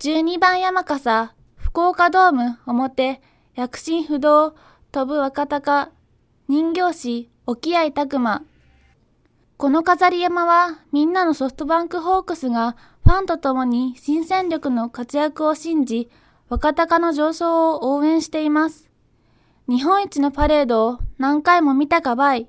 12番山笠、福岡ドーム表、躍進不動、飛ぶ若鷹、人形師、沖合拓馬。この飾り山はみんなのソフトバンクホークスがファンと共に新戦力の活躍を信じ、若鷹の上昇を応援しています。日本一のパレードを何回も見たかばい。